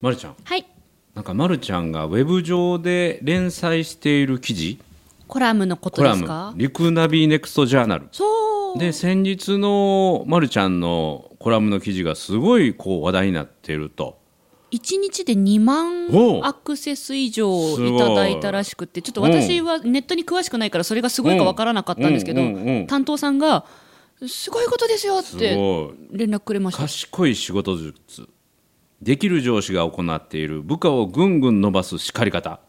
まるちゃん。はい。なんかまるちゃんがウェブ上で連載している記事。コラムのことコラム。ですか「リクナビネクストジャーナル。そう」で先日のまるちゃんのコラムの記事がすごいこう話題になっていると。1日で2万おう。アクセス以上いただいたらしくてちょっと私はネットに詳しくないからそれがすごいかわからなかったんですけどうんうんうんうん。担当さんが「すごいことですよ」っすて連絡くれました。賢い仕事術できる上司が行っている部下をぐんぐん伸ばす叱り方。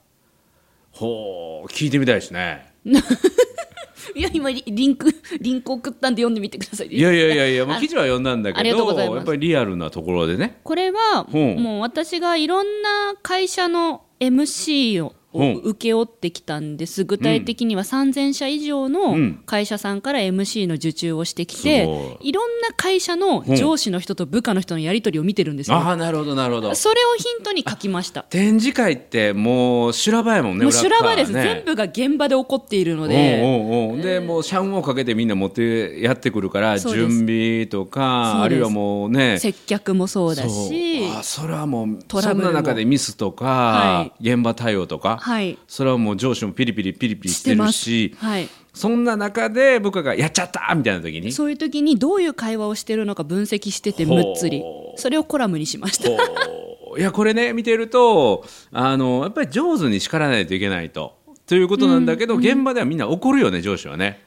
ほう聞いてみたいですね。いや今リリンク リンク送ったんで読んでみてくださいいやいやいやいや、もう記事は読んだんだけどやっぱりリアルなところでね。これはうんもう私がいろんな会社の MC をうん請け負ってきたんです。具体的には3000社以上のうん。会社さんから MC の受注をしてきすてごい。ろんな会社の上司の人と部下の人のやり取りを見てるんですよ。ああなるほどなるほど。それをヒントに書きました。展示会ってもう修羅場やもんねもう修羅場です、ね全部が現場で起こっているので。うんうんう。ん、でもう社運をかけてみんな持ってやってくるから準備とかあるいはもうね。接客もそうだし。そう。あそれはもうトラブルも。そんな中でミスとか、は現場対応とか、はい。それはもう上司もピリピリピリピリしてるしはい。そんな中で部下が「やっちゃった!」みたいな時にそういう時にどういう会話をしてるのか分析しててむっつり。それをコラムにしました。いやこれね見てるとあのやっぱり上手に叱らないといけないと。ということなんだけど、現場ではみんな怒るよね上司はね。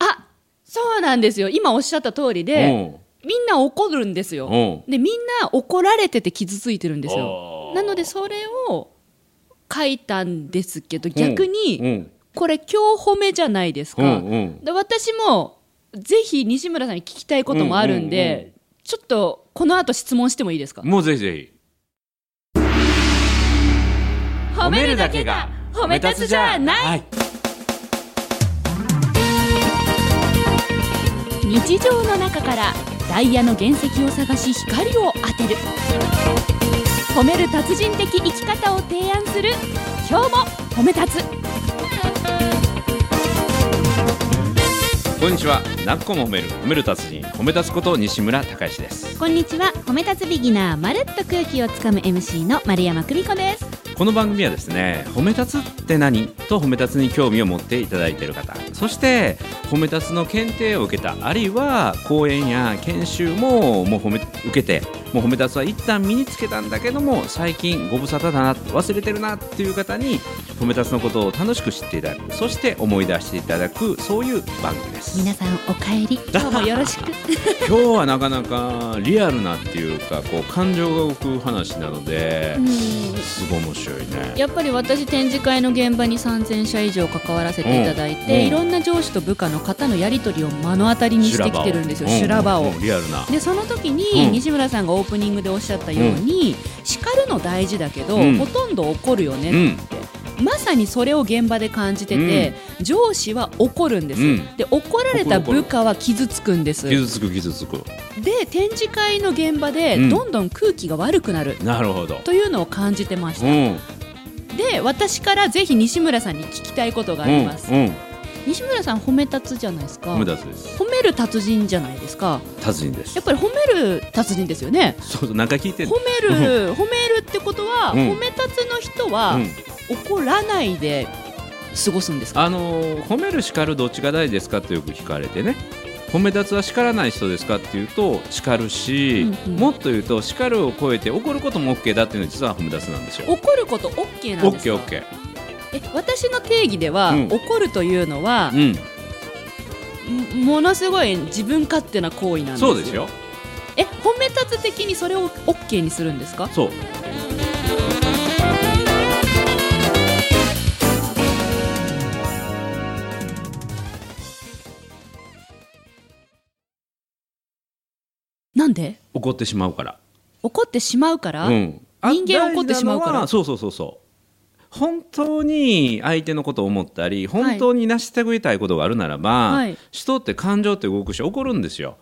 あそうなんですよ。今おっしゃった通りでう。んみんな怒るんですよ。う。んでみんな怒られてて傷ついてるんですあよー。なのでそれを書いたんですけど逆うにん。これ今日褒めじゃないですか、で私もぜひ西村さんに聞きたいこともあるんで、ちょっとこの後質問してもいいですか？もうぜひぜひ。褒めるだけが褒め立つじゃない。はい。日常の中からダイヤの原石を探し光を当てる褒める達人的生き方を提案する今日も褒め立つこんにちは。なっこも褒める褒める達人褒め立つこと西村孝之です。こんにちは褒め立つビギナーまるっと空気をつかむ MC の丸山久美子ですこの番組はですね褒め立つって何？と褒め立つに興味を持っていただいている方。そして褒め立つの検定を受けたあるいは講演や研修ももう褒め受けてもう褒め立つは一旦身につけたんだけども最近ご無沙汰だな忘れてるなっていう方に褒め立つのことを楽しく知っていただく。そして思い出していただくそういう番組です。皆さんお帰り。今日もよろしく。今日はなかなかリアルなっていうかこう感情が動く話なのでうん。すごい面白いね。やっぱり私展示会の現場に3000社以上関わらせていただいて、うん。いろんな上司と部下の方のやり取りを目の当たりにしてきてるんですよ修羅場を。リアルな。でその時うにん。西村さんがオープニングでおっしゃったように、叱るの大事だけど、うん。ほとんど怒るよねうんまさにそれを現場で感じてて、上司は怒るんです、うん。で怒られた部下は傷つくんです。傷つく傷つく。で展示会の現場でうん。どんどん空気が悪くなる。なるほど。というのを感じてました、うん。で私からぜひ西村さんに聞きたいことがあります、うんうん。西村さん褒め立つじゃないですか。褒める達人じゃないですか。達人です。やっぱり褒める達人ですよね。そうそうなんか聞いてん褒める褒めるってことは、うん。褒め立つの人は、うん怒らないで過ごすんですか？あのー褒める叱るどっちが大事ですかってよく聞かれてね。褒め立つは叱らない人ですかっていうと叱るし、うんうん。もっと言うと叱るを超えて怒ることも OK だっていうのが実は褒め立つなんですよ。怒ること OK なんですか？OKOK え私の定義では、うん。怒るというのはう、ん。んものすごい自分勝手な行為なんですそうですよ。え褒め立つ的にそれを OK にするんですか？そうなんで？怒ってしまうから。怒ってしまうから、うん。人間怒ってしまうから？そうそうそうそう。本当に相手のことを思ったり本当に成し遂げたいことがあるならば、はい。人って感情って動くし怒るんですよ。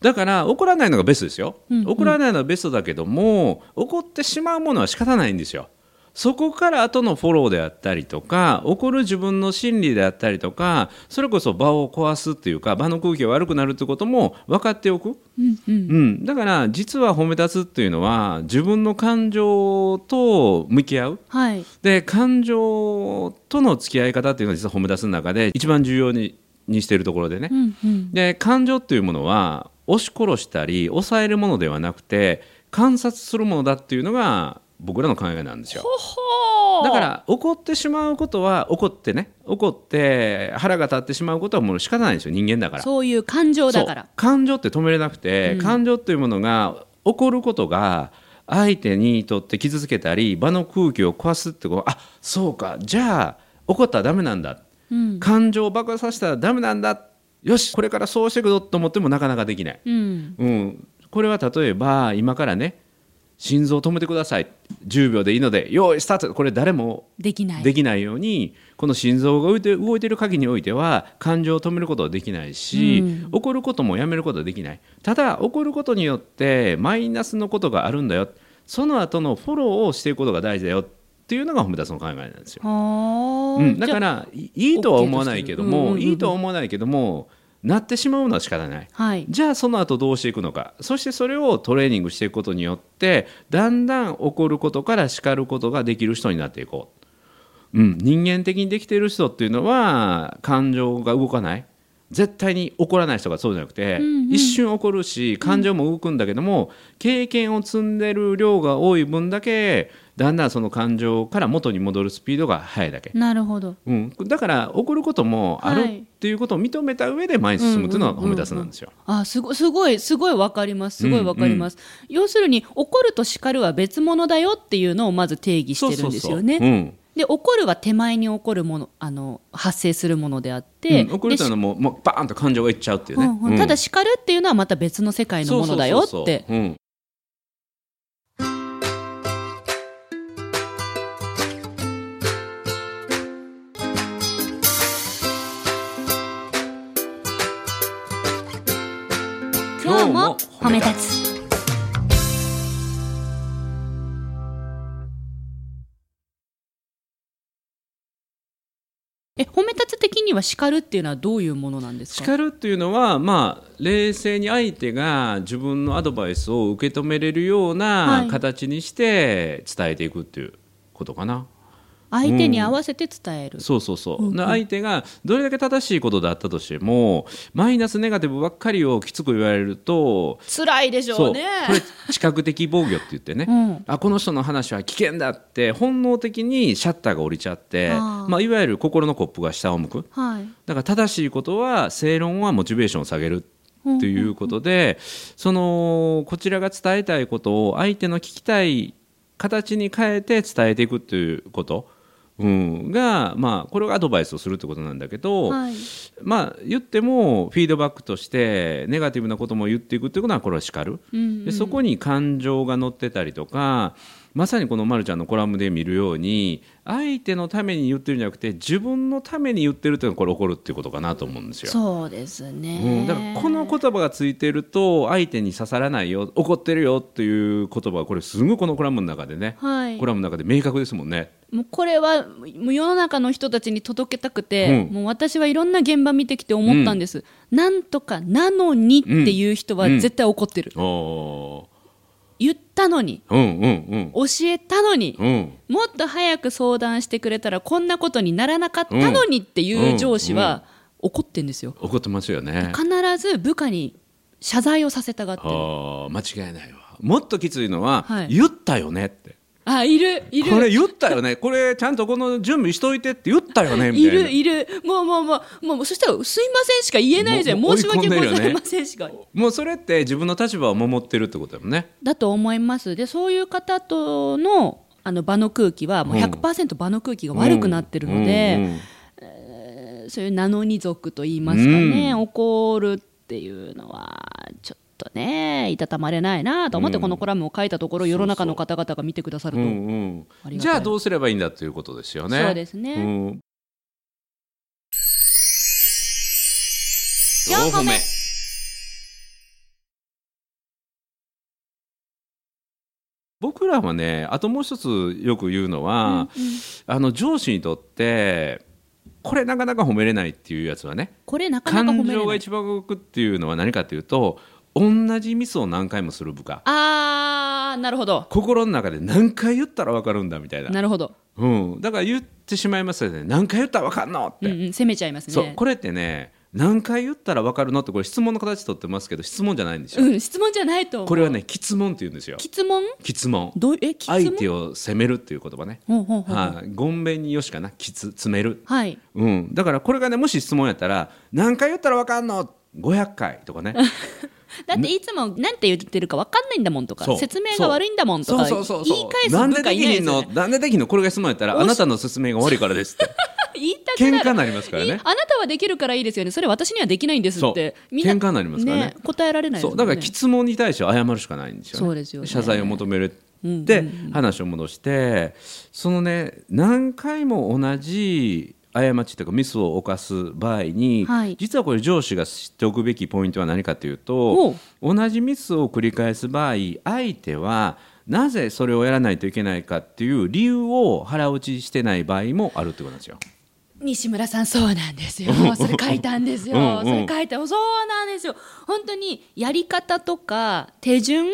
だから怒らないのがベストですよ、うんうん。怒らないのはベストだけども怒ってしまうものは仕方ないんですよそこから後のフォローであったりとか起こる自分の心理であったりとかそれこそ場を壊すっていうか場の空気が悪くなるってことも分かっておく、うんうん。うん、だから実は褒め立つっていうのは自分の感情と向き合う。はい。で感情との付き合い方っていうのは実は褒め立つの中で一番重要ににしているところでね、うんうん。で感情っていうものは押し殺したり抑えるものではなくて観察するものだっていうのが僕らの考えなんですよ。ほだから怒ってしまうことは怒ってね怒って腹が立ってしまうことはもう仕方ないんですよ。人間だから。そういう感情だから。感情って止めれなくて、うん。感情っていうものが起こることが相手にとって傷つけたり場の空気を壊すってことあそうか。じゃあ怒ったらダメなんだ。うん。感情を爆発させたらダメなんだ。よしこれからそうしていくぞと思ってもなかなかできない、うん。うん、これは例えば今からね心臓を止めてください。10秒でいいので用意スタート。これ誰もできない。できないようにこの心臓が動いて動いてる限りにおいては感情を止めることはできないし、うん。怒ることもやめることはできない。ただ怒ることによってマイナスのことがあるんだよ。その後のフォローをしていくことが大事だよ。っていうのが褒めたつの考えなんですよ。はあうん、だからいいいとは思わないけども、うんうん。いいとは思わないけどもなってしまうのは仕方ない。はい。じゃあその後どうしていくのか。そしてそれをトレーニングしていくことによってだんだん起こることから叱ることができる人になっていこう、うん、人間的にできている人っていうのは感情が動かない。絶対に怒らない人がそうじゃなくて、うんうん。一瞬怒るし感情も動くんだけども、経験を積んでる量が多い分だけだんだんその感情から元に戻るスピードが速いだけ、なるほど。うん、だから怒ることもあるはいっていうことを認めた上で前に進むっていうのは褒め出すなんですよ。あすごすごいすごいわかります。すごいわかります、要するに怒ると叱るは別物だよっていうのをまず定義してるんですよね。そうそうそう。うん。で怒るは手前に起こるものあの発生するものであって、うん、怒るというのはもうもうバーンと感情がいっちゃうっていうね、うんうん。うん。ただ叱るっていうのはまた別の世界のものだよって今日も褒め立つ。え褒め立つ的には叱るっていうのはどういうものなんですか？叱るっていうのは、まあ、冷静に相手が自分のアドバイスを受け止めれるようはない。形にして伝えていくっていうことかな。相手に合わせて伝える、そうそうそう、うん相手がどれだけ正しいことだったとしてもマイナスネガティブばっかりをきつく言われると辛いでしょそう。うねこれ知覚的防御って言ってね、うん。あこの人の話は危険だって本能的にシャッターが降りちゃってまあ、いわゆる心のコップが下を向く。はい。だから正しいことは正論はモチベーションを下げるということで、そのこちらが伝えたいことを相手の聞きたい形に変えて伝えていくということ、うん、が、まあ、これがアドバイスをするってことなんだけど、はい。まあ、言ってもフィードバックとしてネガティブなことも言っていくっていうことはこれは叱る。うんうん。でそこに感情が乗ってたりとかまさにこのまるちゃんのコラムで見るように相手のために言ってるんじゃなくて自分のために言ってるっていうのがこれ起こるっていうことかなと思うんですよ。そうですね、うん、だからこの言葉がついてると相手に刺さらないよ怒ってるよっていう言葉はこれすごいこのコラムの中でね、はい。コラムの中で明確ですもんね。もうこれはもう世の中の人たちに届けたくて、うん。もう私はいろんな現場見てきて思ったんです、なんとかなのにっていう人はうん。絶対怒ってる、お言ったのに。ーうんうん。教えたのに、うん。うんもっと早く相談してくれたらこんなことにならなかったのにっていう上司は怒ってんですよ。怒ってますよね。必ず部下に謝罪をさせたがってる。あー間違いないわ。もっときついのは、はい。言ったよねって。あいるいる。これ言ったよね。これちゃんとこの準備しといてって言ったよねみいたいな。るいる。もうもうもうもうそしたらすいませんしか言えないじゃん。もう申し訳ございませんしか。もうそれって自分の立場を守ってるってことだもんね。だと思います。でそういう方とのあの場の空気はもう100%場の空気が悪くなってるので、うんうんそういう名の二族と言いますかね、うん。怒るっていうのはちょっとねいたたまれないなと思ってうんこのコラムを書いたところ、世の中の方々が見てくださると、じゃあどうすればいいんだということですよね。そうですね。ん。四歩目。僕らはねあともう一つよく言うのは、あの上司にとってこれなかなか褒めれないっていうやつはねこれなかなか褒感めれない。情が一番動くっていうのは何かっていうと同じミスを何回もする部下。あーなるほど。心の中で何回言ったら分かるんだみたいな、なるほど、うん、だから言ってしまいますよね。何回言ったら分かんのって、うんうん、攻めちゃいますね。そう。これってね何回言ったら分かるのってこれ質問の形取ってますけど質問じゃないんですよ、うん、質問じゃないとこれはね質問って言うんですよ。質問質問どうえ相手を責めるっていう言葉ね。はい、ごんべんによしかな。きつ詰める、はい。うん、だからこれがねもし質問やったら何回言ったら分かんの？500回とかね だっていつもなんて言ってるか分かんないんだもんとかそう。説明が悪いんだもんとか言い返すなんで部下いないできひんですよね。のなんでできひんの？これが質問やったらあなたの説明が悪いからですって。言いたくなる。喧嘩になりますからね。あなたはできるからいいですよね。それ私にはできないんですって。そう。喧嘩になりますからね。答えられないですもんね。そう。だから質問に対しては謝るしかないんですよね。そうですよね。謝罪を求めるうんで話を戻してそのね何回も同じ過ちというかミスを犯す場合に、はい。実はこれ上司が知っておくべきポイントは何かというおと同じミスを繰り返す場合相手はなぜそれをやらないといけないかっていう理由を腹落ちしてない場合もあるってことなんですよ。西村さんそうなんですよ。それ書いたんですよ。うん。うん。それ書いた。そうなんですよ。本当にやり方とか手順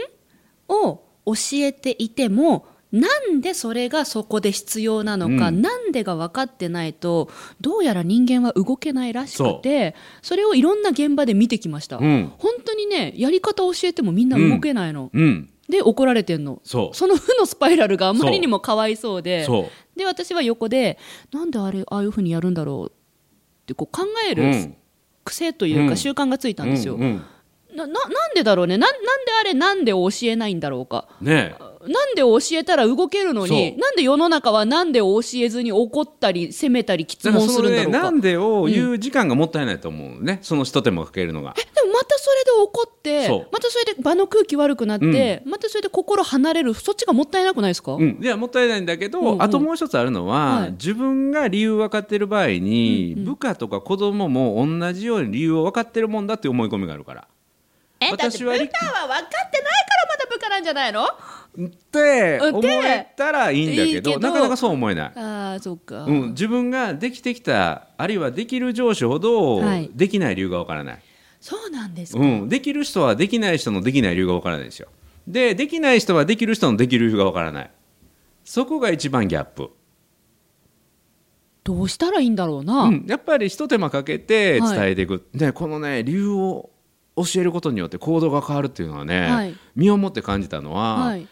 を教えていてもなんでそれがそこで必要なのか、うん。なんでが分かってないとどうやら人間は動けないらしくてそれをいろんな現場で見てきました、うん。本当にねやり方を教えてもみんな動けないの、うん、で怒られてんの。その負のスパイラルがあまりにもかわいそうでで私は横でなんであれああいうふうにやるんだろうってこう考えるうん。癖といううん。か習慣がついたんですよ。なななんでだろうね。なんなんであれなんで教えないんだろうか。ねなんで教えたら動けるのになんで世の中はなんで教えずに怒ったり責めたり質問するんだろうか。なんでを言う時間がもったいないと思うね、その一手間かけるのが。でもまたそれで怒ってまたそれで場の空気悪くなって、またそれで心離れるそっちがもったいなくないですか、うん、いやもったいないんだけど、うんうん。あともう一つあるのは、はい。自分が理由分かってる場合に、部下とか子供も同じように理由を分かってるもんだって思い込みがあるから。えだって部下は私は理分かってないからまだ部下なんじゃないの？ってうん思えたらいいんだけどなかなかそう思えない。ああそうか、うん、自分ができてきたあるいはできる上司ほどはい。できない理由が分からない、そうなんですか、うん、できる人はできない人のできない理由が分からないですよ。でできない人はできる人のできる理由が分からない。そこが一番ギャップ、どうしたらいいんだろうな、うん、やっぱり一手間かけてはい。伝えていく、でこのね理由を教えることによって行動が変わるっていうのはね、はい。身をもって感じたのは、はい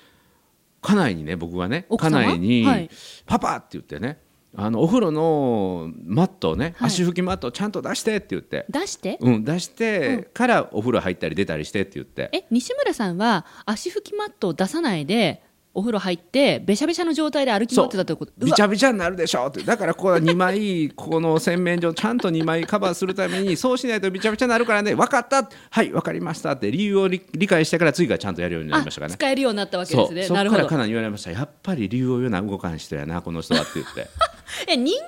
家内にね僕がね家内に、はい。パパって言ってねあのお風呂のマットをね、はい。足拭きマットをちゃんと出してって言って、出して？うん、出してからお風呂入ったり出たりしてって言って。え西村さんは足拭きマットを出さないでお風呂入ってべしゃべしゃの状態で歩き回ってたということ。びちゃびちゃになるでしょって。だからここは2枚 この洗面所ちゃんと2枚カバーするためにそうしないとびちゃびちゃになるからね。分かった。はい分かりましたって。理由を理理解してから次からちゃんとやるようになりましたからね。使えるようになったわけですね。そこからなるほど。かなり言われました。やっぱり理由を言うな動かん人やなこの人はって。言って、え人間そ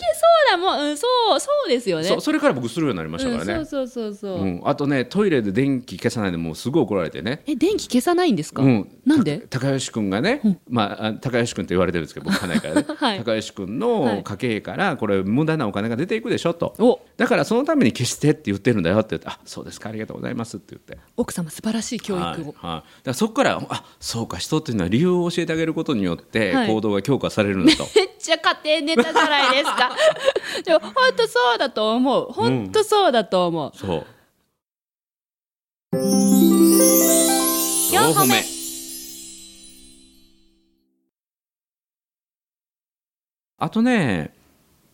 うだもん、うん、そうそうですよね。それから僕するようになりましたからね、うん、そうそうそうそう、うん、あとねトイレで電気消さないでもうすごい怒られてね。え電気消さないんですか、うん、なんで？た高吉君がね、まああ、高吉君って言われてるんですけど僕家内からね、はい。高吉君はいの家計からこれ無駄なお金が出ていくでしょと。お。だからそのために消してって言ってるんだよって言ってあそうですかありがとうございますって言って。奥様素晴らしい教育を、はいはい、だからそこからあそうか人っていうのは理由を教えてあげることによってはい。行動が強化されるんだと、めっちゃ家庭ネタじゃないですか。でも本当そうだと思う。本当そうだと思う、そう。四歩目あとね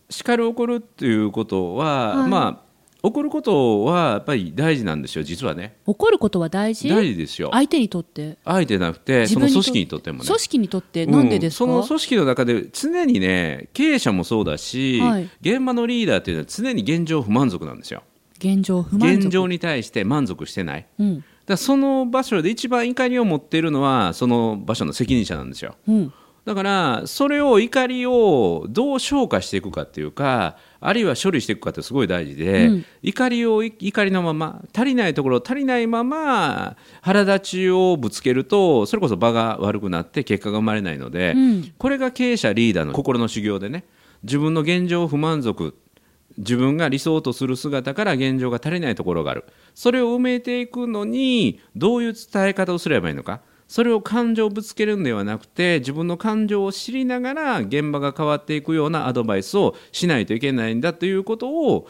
叱る怒るっていうことは、はい。まあ怒ることはやっぱり大事なんですよ実はね。怒ることは大事？大事ですよ。相手にとって？相手じゃなくてその組織にとってもね。組織にとって？なんでですか、うん。その組織の中で常にね経営者もそうだし、はい。現場のリーダーっていうのは常に現状不満足なんですよ。現状不満足？現状に対して満足してない。うん。だその場所で一番怒りを持っているのはその場所の責任者なんですよ。うんだからそれを怒りをどう消化していくかっていうかあるいは処理していくかってすごい大事で、うん。怒りを怒りのまま足りないところ足りないまま腹立ちをぶつけるとそれこそ場が悪くなって結果が生まれないので、うん。これが経営者リーダーの心の修行でね自分の現状不満足自分が理想とする姿から現状が足りないところがある。それを埋めていくのにどういう伝え方をすればいいのかそれを感情をぶつけるんではなくて自分の感情を知りながら現場が変わっていくようなアドバイスをしないといけないんだということを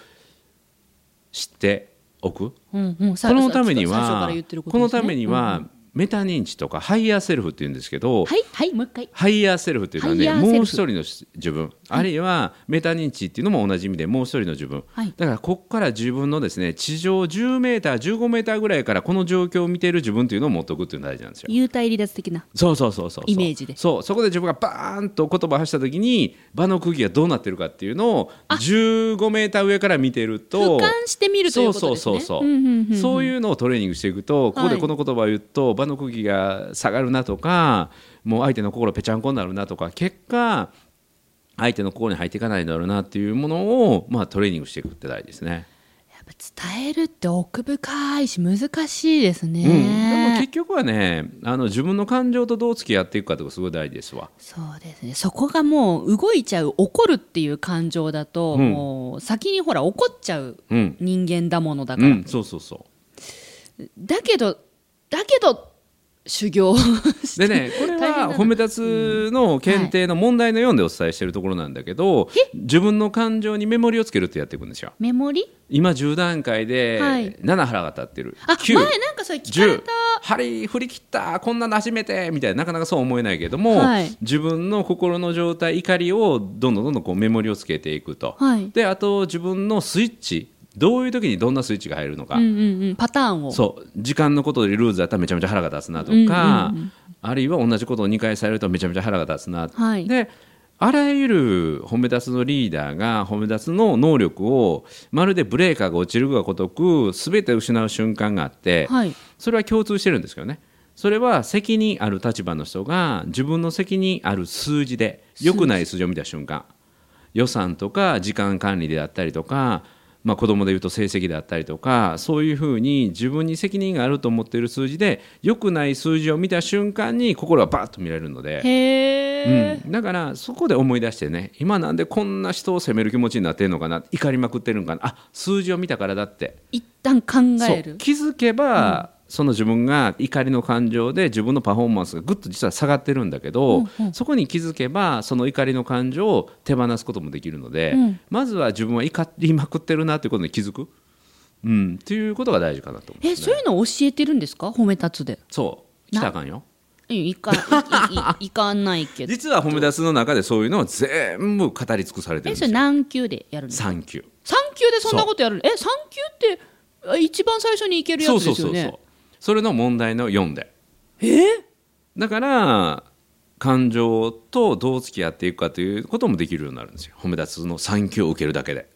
知っておく。うんうん、さこのためにはこのためにはメタ認知とか higher self って言うんですけど、はいはいもう一回。 higher self っていうのはねもう一人の自分、あるいはメタ認知っていうのも同じ意味でもう一人の自分、はい。だからここから自分のですね地上10メーター15メーターぐらいからこの状況を見ている自分っていうのを持っておくっていうのが大事なんですよ。幽体離脱的な。そうそうそうそうイメージで。そう。そこで自分がバーンと言葉を発した時に場の空気がどうなってるかっていうのを15メーター上から見てると俯瞰してみるということですね。そうそうそうそう、んんんんそういうのをトレーニングしていくとここでこの言葉を言うと場の空気が下がるなとかもう相手の心ぺちゃんこになるなとか結果相手の心に入っていかないんだろうなっていうものを、まあ、トレーニングしていくって大事ですね。やっぱ伝えるって奥深いし難しいですね、うん、でも結局はねあの自分の感情とどう付き合っていくかとかすごい大事ですわ。そうですね。そこがもう動いちゃう怒るっていう感情だと、うん。もう先にほら怒っちゃううん、人間だものだから、うん、そうそうそう。だけどだけど修行でねこれは褒め立つの検定の問題の4でお伝えしているところなんだけど、自分の感情にメモリをつけるってやっていくんですよ。メモリ？今10段階ではい。7腹が立ってる、あ9前なんかそれ聞かれ10た針振り切った。こんなの初めて。みたいななかなかそう思えないけども、はい。自分の心の状態怒りをどんどんどんどんこうメモリをつけていくと、はい。であと自分のスイッチどういう時にどんなスイッチが入るのか、うんうんうん。パターンを。そう。時間のことでルーズだったらめちゃめちゃ腹が立つなとか、うんうんうんあるいは同じことを2回されるとめちゃめちゃ腹が立つな、はい。であらゆる褒め立つのリーダーが褒め立つの能力をまるでブレーカーが落ちるがごとく全て失う瞬間があって、はい。それは共通してるんですけどね。それは責任ある立場の人が自分の責任ある数字で良くない数字を見た瞬間予算とか時間管理であったりとか、まあ、子供でいうと成績であったりとかそういうふうに自分に責任があると思っている数字で良くない数字を見た瞬間に心がバッと見られるので。うん、だからそこで思い出してね今なんでこんな人を責める気持ちになってるのかな怒りまくってるのかなあ数字を見たからだって。一旦考える。気づけば、その自分が怒りの感情で自分のパフォーマンスがぐっと実は下がってるんだけど、うんうん。そこに気づけばその怒りの感情を手放すこともできるので、うん。まずは自分は怒りまくってるなということに気づく、うん、っていうことが大事かなと思いえます、ね、そういうの教えてるんですか？褒め立つで。そう。来たらあかんよ。いいかい いかないけど。実は褒め出すの中でそういうのを全部語り尽くされてるえそれんですよ。何級でやるんですか？3級。三級でそんなことやるえ三級ってあ一番最初にいけるやそうつそうそうそうですよねそれの問題の4で。え？だから感情とどう付き合っていくかということもできるようになるんですよ。褒め立つの3級を受けるだけで。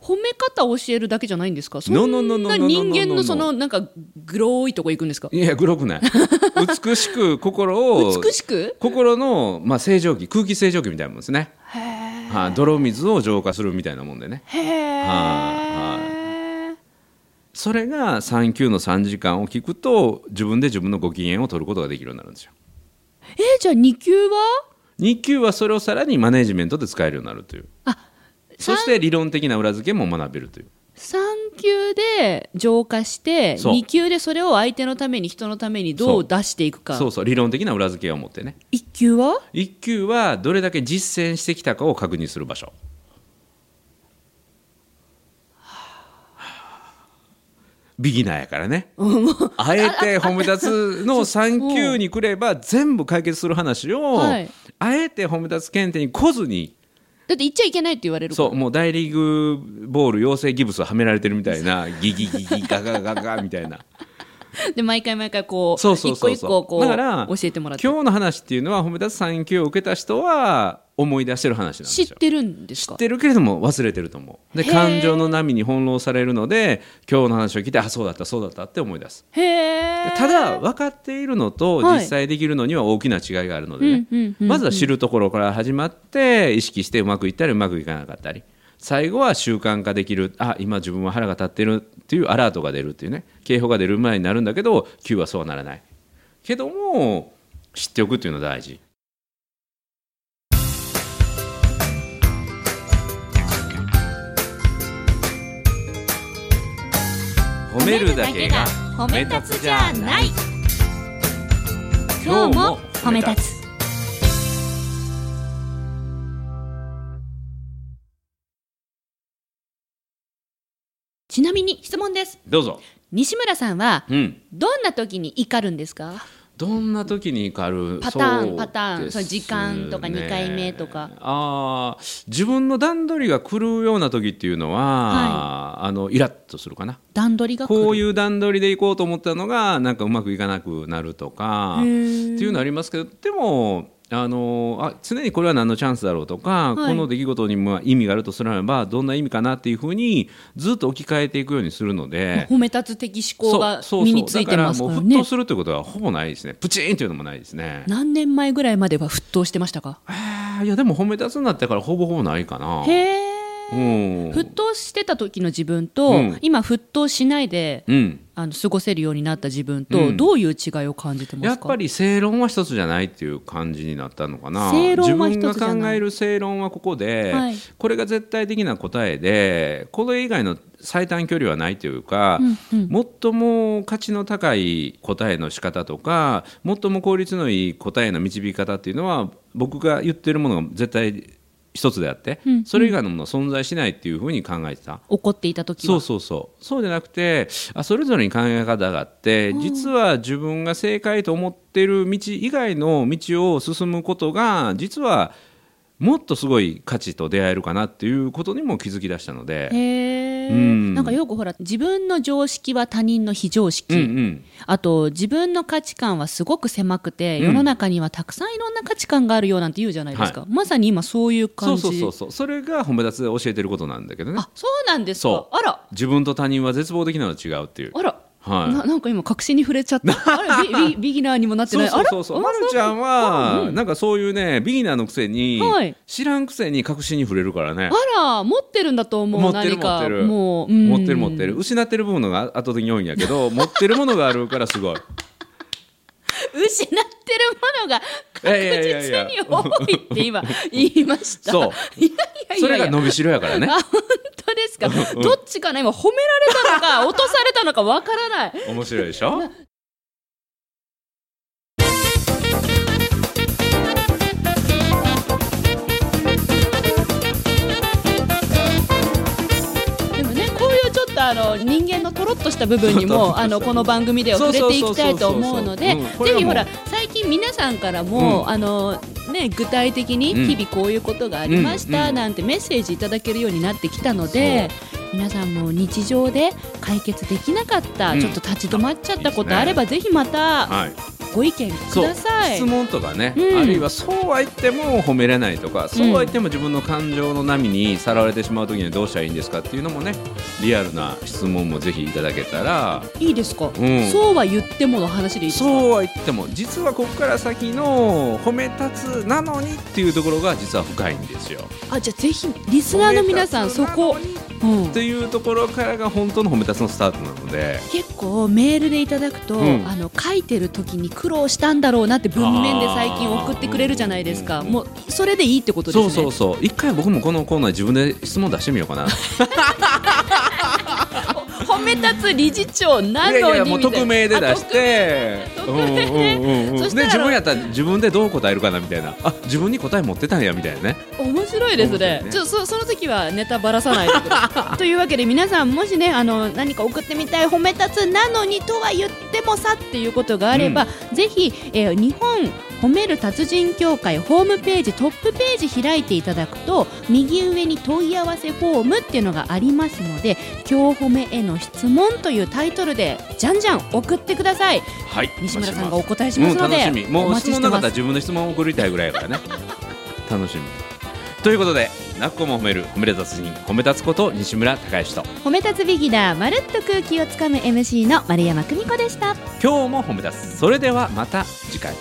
褒め方を教えるだけじゃないんですか？そんな人間のそのなんかグローいとこ行くんですか？いやグロくない。美しく心を美しく？心の、まあ、清浄機空気清浄機みたいなもんですね。はい。泥水を浄化するみたいなもんでね。へえ、はそれが3級の3時間を聞くと自分で自分のご機嫌を取ることができるようになるんですよ。えじゃあ2級は2級はそれをさらにマネジメントで使えるようになるという。あそして理論的な裏付けも学べるという。3級で浄化してそう。2級でそれを相手のために人のためにどう出していくか。そうそう。理論的な裏付けを持ってね。1級は？1級はどれだけ実践してきたかを確認する場所ビギナーやからね。あえて褒め立つの3級に来れば 全部解決する話を、はい。あえて褒め立つ検定に来ずに。だって言っちゃいけないって言われるそうもう大リーグボール養成ギブスをはめられてるみたいなギギギギガガガガみたいな で毎回毎回こうそうそうそうそう。一個一個こうだから教えてもらって。今日の話っていうのは褒め立つ3級を受けた人は思い出してる話なんですよ。知ってるんですか？知ってるけれども忘れてると思う。で感情の波に翻弄されるので今日の話を聞いてあそうだったそうだったって思い出す。へただ分かっているのとはい。実際できるのには大きな違いがあるのでね、まずは知るところから始まって意識してうまくいったりうまくいかなかったり最後は習慣化できる。あ今自分は腹が立ってるっていうアラートが出るっていうね。警報が出る前になるんだけど9はそうはならない。けども知っておくっていうのは大事。褒めるだけが褒め立つじゃない。今日も褒め立つちなみに質問です。どうぞ。西村さんはうん。どんな時に怒るんですか？どんな時に怒る？パターンパターンその時間とかね二回目とか。あー自分の段取りが来るような時っていうのは、あのイラッとするかな。段取りが来るこういう段取りで行こうと思ったのがなんかうまくいかなくなるとかっていうのありますけどでもあのあ常にこれは何のチャンスだろうとか、はい。この出来事にも意味があるとすればどんな意味かなっていうふうにずっと置き換えていくようにするので。褒め立つ的思考がそうそうそう。身についてますからね。だからもう沸騰するということはほぼないですね。プチンというのもないですね。何年前ぐらいまでは沸騰してましたか？えーいやでも褒め立つになってからほぼほぼないかな。へえうん沸騰してた時の自分と、うん。今沸騰しないでうん。あの過ごせるようになった自分と、うん。どういう違いを感じてますか？やっぱり正論は一つじゃないっていう感じになったのかな。正論は自分一つじゃない。が考える正論はここで、はい。これが絶対的な答えでこれ以外の最短距離はないというか、うんうん。最も価値の高い答えの仕方とか最も効率のいい答えの導き方っていうのは僕が言ってるものが絶対一つであって、うんそれ以外のものは存在しないっていうふうに考えてた。怒っていた時はそうそうそうそうじゃなくてあそれぞれに考え方があって実は自分が正解と思ってる道以外の道を進むことが実はもっとすごい価値と出会えるかなっていうことにも気づき出したので。なんかよくほら自分の常識は他人の非常識、うんうん。あと自分の価値観はすごく狭くて、うん世の中にはたくさんいろんな価値観があるようなんて言うじゃないですか、まさに今そういうそ感じ。うそうそうそう。それが褒め立つで教えてることなんだけどね。あそうなんですか。あら。自分と他人は絶望的なのと違うっていう。あら、はい。ななんか今確信に触れちゃった。あれビビビギナーにもなってない？そうそうそう。まるちゃんは、う？んなんかそういうねビギナーのくせに、はい。知らんくせに確信に触れるからね。あら持ってるんだと思う持ってる持ってる。もう、うん。持ってる持ってる。失ってる部分が圧倒的に多いんやけど持ってるものがあるからすごい。失ってるものが確実に多いって今言いました。そう。いやいやいそれが伸びしろやからねですか？どっちかな？今褒められたのか 落とされたのかわからない。面白いでしょ？あの人間のとろっとした部分にも あのこの番組では触れていきたいと思うのでぜひほら最近皆さんからも、うん。あのね具体的にうん。日々こういうことがありましたうんなんてメッセージいただけるようになってきたので、皆さんも日常で解決できなかった、うん。ちょっと立ち止まっちゃったこといいですね。あればぜひまたはい。ご意見ください。質問とかね、うん。あるいはそうは言っても褒めれないとか、そうは言っても自分の感情の波にさらわれてしまう時にはどうしたらいいんですかっていうのもねリアルな質問もぜひいただけたらいいですか、うん。そうは言ってもの話でいいですか？そうは言っても実はここから先の褒め立つなのにっていうところが実は深いんですよ。あじゃあぜひリスナーの皆さんそこ、うん。というところからが本当の褒め立つのスタートなので。結構メールでいただくと、うん。あの書いてる時に苦労したんだろうなって文面で最近送ってくれるじゃないですか。あーもうそれでいいってことですね。そうそうそう。一回僕もこのコーナー自分で質問出してみようかな 褒め立つ理事長なのにいやいやもう匿名で出して。で。自分やったら自分でどう答えるかなみたいな。あ自分に答え持ってたんやみたいな。ね あ面白いですね。ね。ちょそその時はネタばらさないというわけで皆さんもしねあの何か送ってみたい褒め立つなのにとは言ってもさっていうことがあれば、ぜひ、えー日本褒める達人協会ホームページトップページ開いていただくと右上に問い合わせフォームっていうのがありますので今日褒めへの質問というタイトルでじゃんじゃん送ってください。はい。西村さんがお答えしますので、うん、楽しみ。もおう質問なかったら自分の質問を送りたいぐらいやからね。楽しみ。ということでなっこも褒める褒める達人褒め立つこと西村孝之と。褒め立つビギナーまるっと空気をつかむ MC の丸山久美子でした今日も褒め立つそれではまた次回